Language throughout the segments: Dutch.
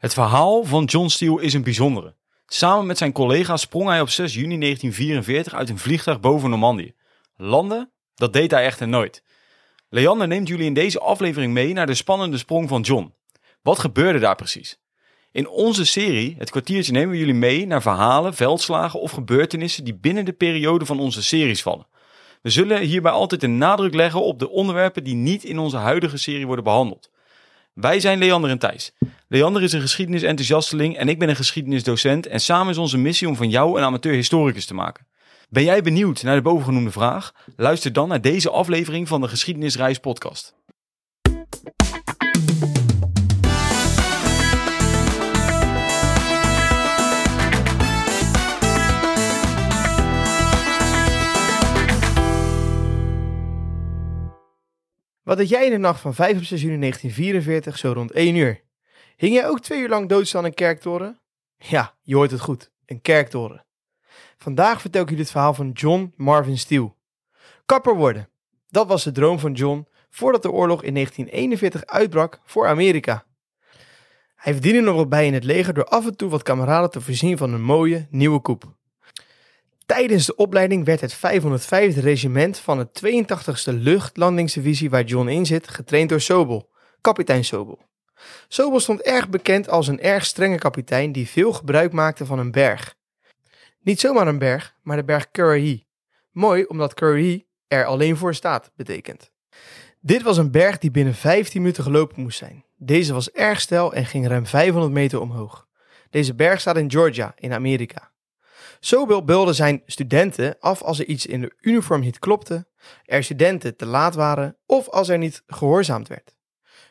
Het verhaal van John Steele is een bijzondere. Samen met zijn collega's sprong hij op 6 juni 1944 uit een vliegtuig boven Normandië. Landen? Dat deed hij echter nooit. Leander neemt jullie in deze aflevering mee naar de spannende sprong van John. Wat gebeurde daar precies? In onze serie, het kwartiertje, nemen we jullie mee naar verhalen, veldslagen of gebeurtenissen die binnen de periode van onze series vallen. We zullen hierbij altijd een nadruk leggen op de onderwerpen die niet in onze huidige serie worden behandeld. Wij zijn Leander en Thijs. Leander is een geschiedenisenthousiasteling en ik ben een geschiedenisdocent en samen is onze missie om van jou een amateur-historicus te maken. Ben jij benieuwd naar de bovengenoemde vraag? Luister dan naar deze aflevering van de Geschiedenisreis podcast. Wat deed jij in de nacht van 5 op 6 juni 1944 zo rond 1 uur? Hing jij ook twee uur lang dood aan een kerktoren? Ja, je hoort het goed, een kerktoren. Vandaag vertel ik jullie het verhaal van John Marvin Steele. Kapper worden, dat was de droom van John voordat de oorlog in 1941 uitbrak voor Amerika. Hij verdiende nog wat bij in het leger door af en toe wat kameraden te voorzien van een mooie nieuwe koep. Tijdens de opleiding werd het 505e regiment van het 82e luchtlandingsdivisie waar John in zit getraind door Sobel, kapitein Sobel. Sobel stond erg bekend als een erg strenge kapitein die veel gebruik maakte van een berg. Niet zomaar een berg, maar de berg Currahee. Mooi omdat Currahee er alleen voor staat, betekent. Dit was een berg die binnen 15 minuten gelopen moest zijn. Deze was erg steil en ging ruim 500 meter omhoog. Deze berg staat in Georgia, in Amerika. Sobel beulde zijn studenten af als er iets in de uniform niet klopte, er studenten te laat waren of als er niet gehoorzaamd werd.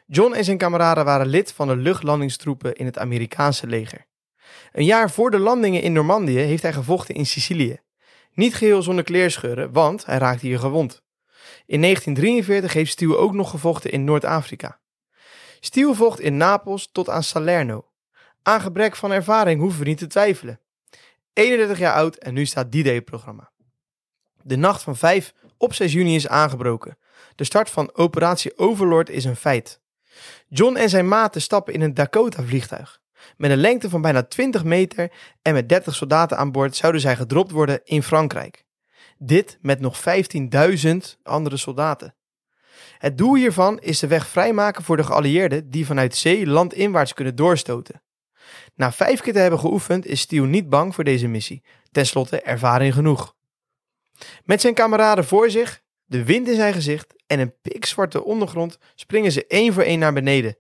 John en zijn kameraden waren lid van de luchtlandingstroepen in het Amerikaanse leger. Een jaar voor de landingen in Normandië heeft hij gevochten in Sicilië. Niet geheel zonder kleerscheuren, want hij raakte hier gewond. In 1943 heeft Steele ook nog gevochten in Noord-Afrika. Steele vocht in Napels tot aan Salerno. Aan gebrek van ervaring hoeven we niet te twijfelen. 31 jaar oud en nu staat D-Day-programma. De nacht van 5 op 6 juni is aangebroken. De start van operatie Overlord is een feit. John en zijn maten stappen in een Dakota-vliegtuig. Met een lengte van bijna 20 meter en met 30 soldaten aan boord zouden zij gedropt worden in Frankrijk. Dit met nog 15.000 andere soldaten. Het doel hiervan is de weg vrijmaken voor de geallieerden die vanuit zee landinwaarts kunnen doorstoten. Na vijf keer te hebben geoefend is Steele niet bang voor deze missie. Ten slotte ervaring genoeg. Met zijn kameraden voor zich, de wind in zijn gezicht en een pikzwarte ondergrond springen ze één voor één naar beneden.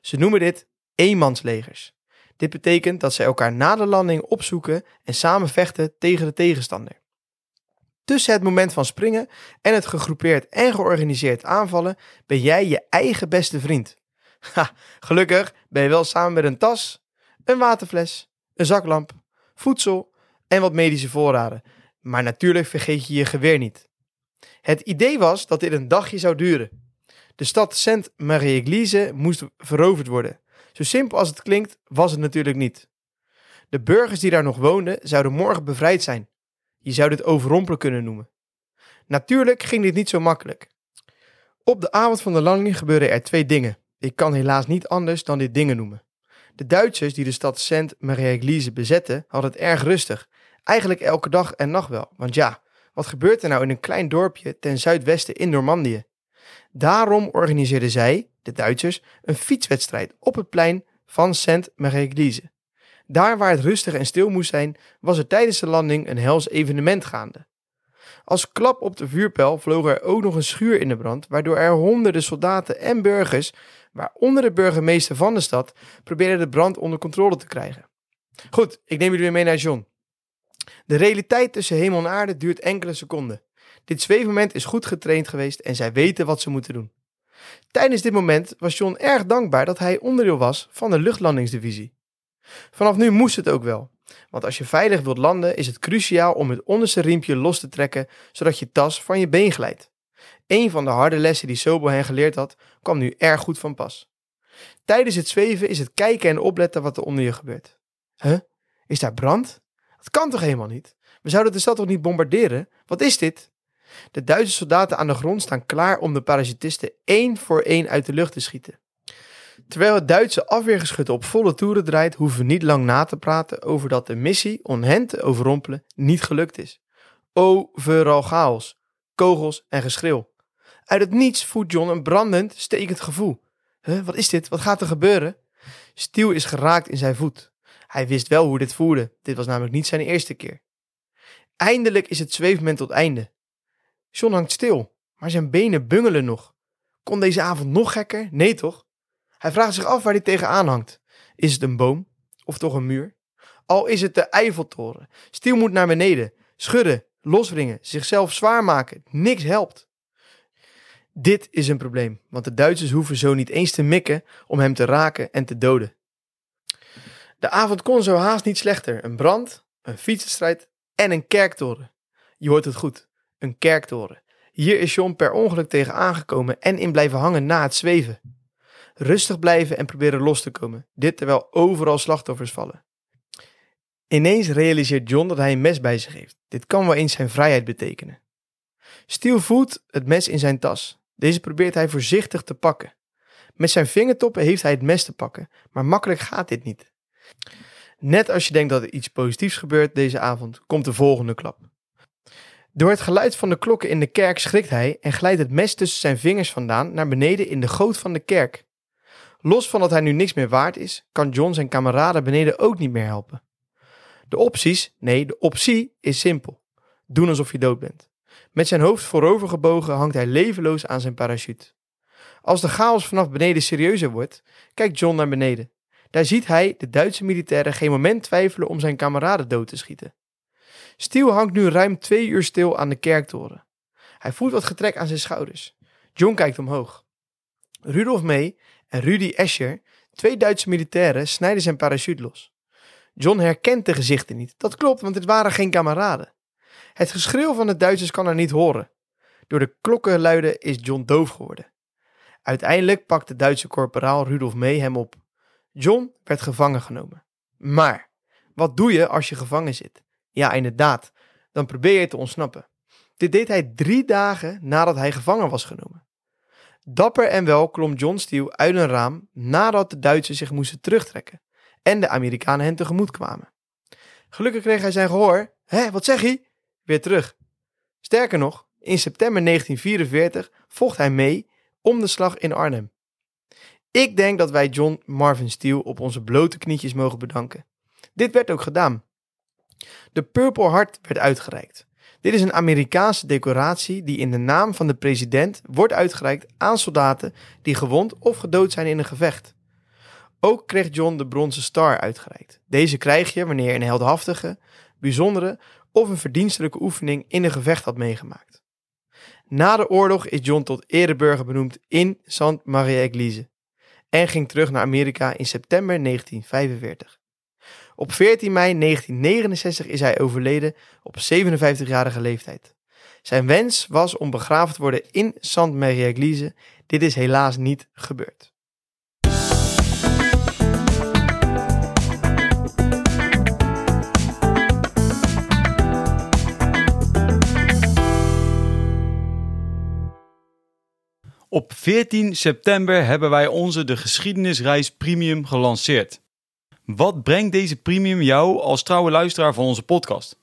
Ze noemen dit eenmanslegers. Dit betekent dat ze elkaar na de landing opzoeken en samen vechten tegen de tegenstander. Tussen het moment van springen en het gegroepeerd en georganiseerd aanvallen ben jij je eigen beste vriend. Gelukkig ben je wel samen met een tas, een waterfles, een zaklamp, voedsel en wat medische voorraden. Maar natuurlijk vergeet je je geweer niet. Het idee was dat dit een dagje zou duren. De stad Saint-Marie-Église moest veroverd worden. Zo simpel als het klinkt, was het natuurlijk niet. De burgers die daar nog woonden, zouden morgen bevrijd zijn. Je zou dit overrompelen kunnen noemen. Natuurlijk ging dit niet zo makkelijk. Op de avond van de landing gebeurden er twee dingen. Ik kan helaas niet anders dan dit dingen noemen. De Duitsers die de stad Saint-Marie-Église bezetten, hadden het erg rustig. Eigenlijk elke dag en nacht wel. Want ja, wat gebeurt er nou in een klein dorpje ten zuidwesten in Normandië? Daarom organiseerden zij, de Duitsers, een fietswedstrijd op het plein van Saint-Marie-Église. Daar waar het rustig en stil moest zijn, was er tijdens de landing een hels evenement gaande. Als klap op de vuurpijl vloog er ook nog een schuur in de brand, waardoor er honderden soldaten en burgers waaronder de burgemeester van de stad, probeerde de brand onder controle te krijgen. Goed, ik neem jullie weer mee naar John. De realiteit tussen hemel en aarde duurt enkele seconden. Dit zweefmoment is goed getraind geweest en zij weten wat ze moeten doen. Tijdens dit moment was John erg dankbaar dat hij onderdeel was van de luchtlandingsdivisie. Vanaf nu moest het ook wel, want als je veilig wilt landen is het cruciaal om het onderste riempje los te trekken zodat je tas van je been glijdt. Een van de harde lessen die Sobel hen geleerd had, kwam nu erg goed van pas. Tijdens het zweven is het kijken en opletten wat er onder je gebeurt. Huh? Is daar brand? Dat kan toch helemaal niet? We zouden de stad toch niet bombarderen? Wat is dit? De Duitse soldaten aan de grond staan klaar om de parachutisten één voor één uit de lucht te schieten. Terwijl het Duitse afweergeschut op volle toeren draait, hoeven we niet lang na te praten over dat de missie om hen te overrompelen niet gelukt is. Overal chaos, kogels en geschreeuw. Uit het niets voelt John een brandend, stekend gevoel. Wat is dit? Wat gaat er gebeuren? Stiel is geraakt in zijn voet. Hij wist wel hoe dit voelde. Dit was namelijk niet zijn eerste keer. Eindelijk is het zweefmoment tot einde. John hangt stil, maar zijn benen bungelen nog. Kon deze avond nog gekker? Nee toch? Hij vraagt zich af waar hij tegenaan hangt. Is het een boom? Of toch een muur? Al is het de Eiffeltoren. Stiel moet naar beneden. Schudden, loswringen, zichzelf zwaar maken. Niks helpt. Dit is een probleem, want de Duitsers hoeven zo niet eens te mikken om hem te raken en te doden. De avond kon zo haast niet slechter. Een brand, een fietsenstrijd en een kerktoren. Je hoort het goed, een kerktoren. Hier is John per ongeluk tegen aangekomen en in blijven hangen na het zweven. Rustig blijven en proberen los te komen. Dit terwijl overal slachtoffers vallen. Ineens realiseert John dat hij een mes bij zich heeft. Dit kan wel eens zijn vrijheid betekenen. Stiel voelt het mes in zijn tas. Deze probeert hij voorzichtig te pakken. Met zijn vingertoppen heeft hij het mes te pakken, maar makkelijk gaat dit niet. Net als je denkt dat er iets positiefs gebeurt deze avond, komt de volgende klap. Door het geluid van de klokken in de kerk schrikt hij en glijdt het mes tussen zijn vingers vandaan naar beneden in de goot van de kerk. Los van dat hij nu niks meer waard is, kan John zijn kameraden beneden ook niet meer helpen. De opties, nee, de optie is simpel. Doen alsof je dood bent. Met zijn hoofd voorover gebogen hangt hij levenloos aan zijn parachute. Als de chaos vanaf beneden serieuzer wordt, kijkt John naar beneden. Daar ziet hij de Duitse militairen geen moment twijfelen om zijn kameraden dood te schieten. Stiel hangt nu ruim twee uur stil aan de kerktoren. Hij voelt wat getrek aan zijn schouders. John kijkt omhoog. Rudolf May en Rudy Escher, twee Duitse militairen, snijden zijn parachute los. John herkent de gezichten niet. Dat klopt, want het waren geen kameraden. Het geschreeuw van de Duitsers kan er niet horen. Door de klokkenluiden is John doof geworden. Uiteindelijk pakt de Duitse korporaal Rudolf May hem op. John werd gevangen genomen. Maar, wat doe je als je gevangen zit? Ja, inderdaad, dan probeer je te ontsnappen. Dit deed hij drie dagen nadat hij gevangen was genomen. Dapper en wel klom John Steele uit een raam nadat de Duitsers zich moesten terugtrekken en de Amerikanen hen tegemoet kwamen. Gelukkig kreeg hij zijn gehoor. Hé, wat zeg hij? Weer terug. Sterker nog, in september 1944 vocht hij mee om de slag in Arnhem. Ik denk dat wij John Marvin Steele op onze blote knietjes mogen bedanken. Dit werd ook gedaan. De Purple Heart werd uitgereikt. Dit is een Amerikaanse decoratie die in de naam van de president wordt uitgereikt aan soldaten die gewond of gedood zijn in een gevecht. Ook kreeg John de Bronzen Star uitgereikt. Deze krijg je wanneer een heldhaftige, bijzondere of een verdienstelijke oefening in een gevecht had meegemaakt. Na de oorlog is John tot ereburger benoemd in St. Marie-Église en ging terug naar Amerika in september 1945. Op 14 mei 1969 is hij overleden op 57-jarige leeftijd. Zijn wens was om begraven te worden in St. Marie-Église. Dit is helaas niet gebeurd. Op 14 september hebben wij onze De Geschiedenisreis Premium gelanceerd. Wat brengt deze premium jou als trouwe luisteraar van onze podcast?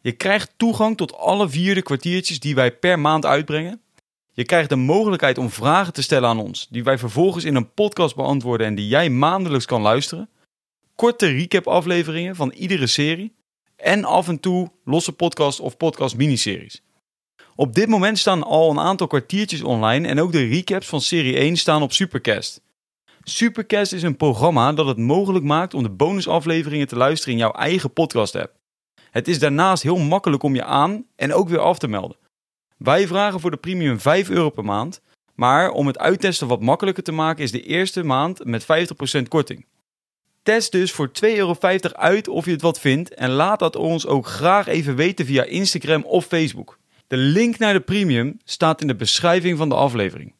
Je krijgt toegang tot alle vierde kwartiertjes die wij per maand uitbrengen. Je krijgt de mogelijkheid om vragen te stellen aan ons, die wij vervolgens in een podcast beantwoorden en die jij maandelijks kan luisteren. Korte recap-afleveringen van iedere serie. En af en toe losse podcast of podcast miniseries. Op dit moment staan al een aantal kwartiertjes online en ook de recaps van serie 1 staan op Supercast. Supercast is een programma dat het mogelijk maakt om de bonusafleveringen te luisteren in jouw eigen podcast-app. Het is daarnaast heel makkelijk om je aan en ook weer af te melden. Wij vragen voor de premium 5 euro per maand, maar om het uittesten wat makkelijker te maken is de eerste maand met 50% korting. Test dus voor 2,50 euro uit of je het wat vindt en laat dat ons ook graag even weten via Instagram of Facebook. De link naar de premium staat in de beschrijving van de aflevering.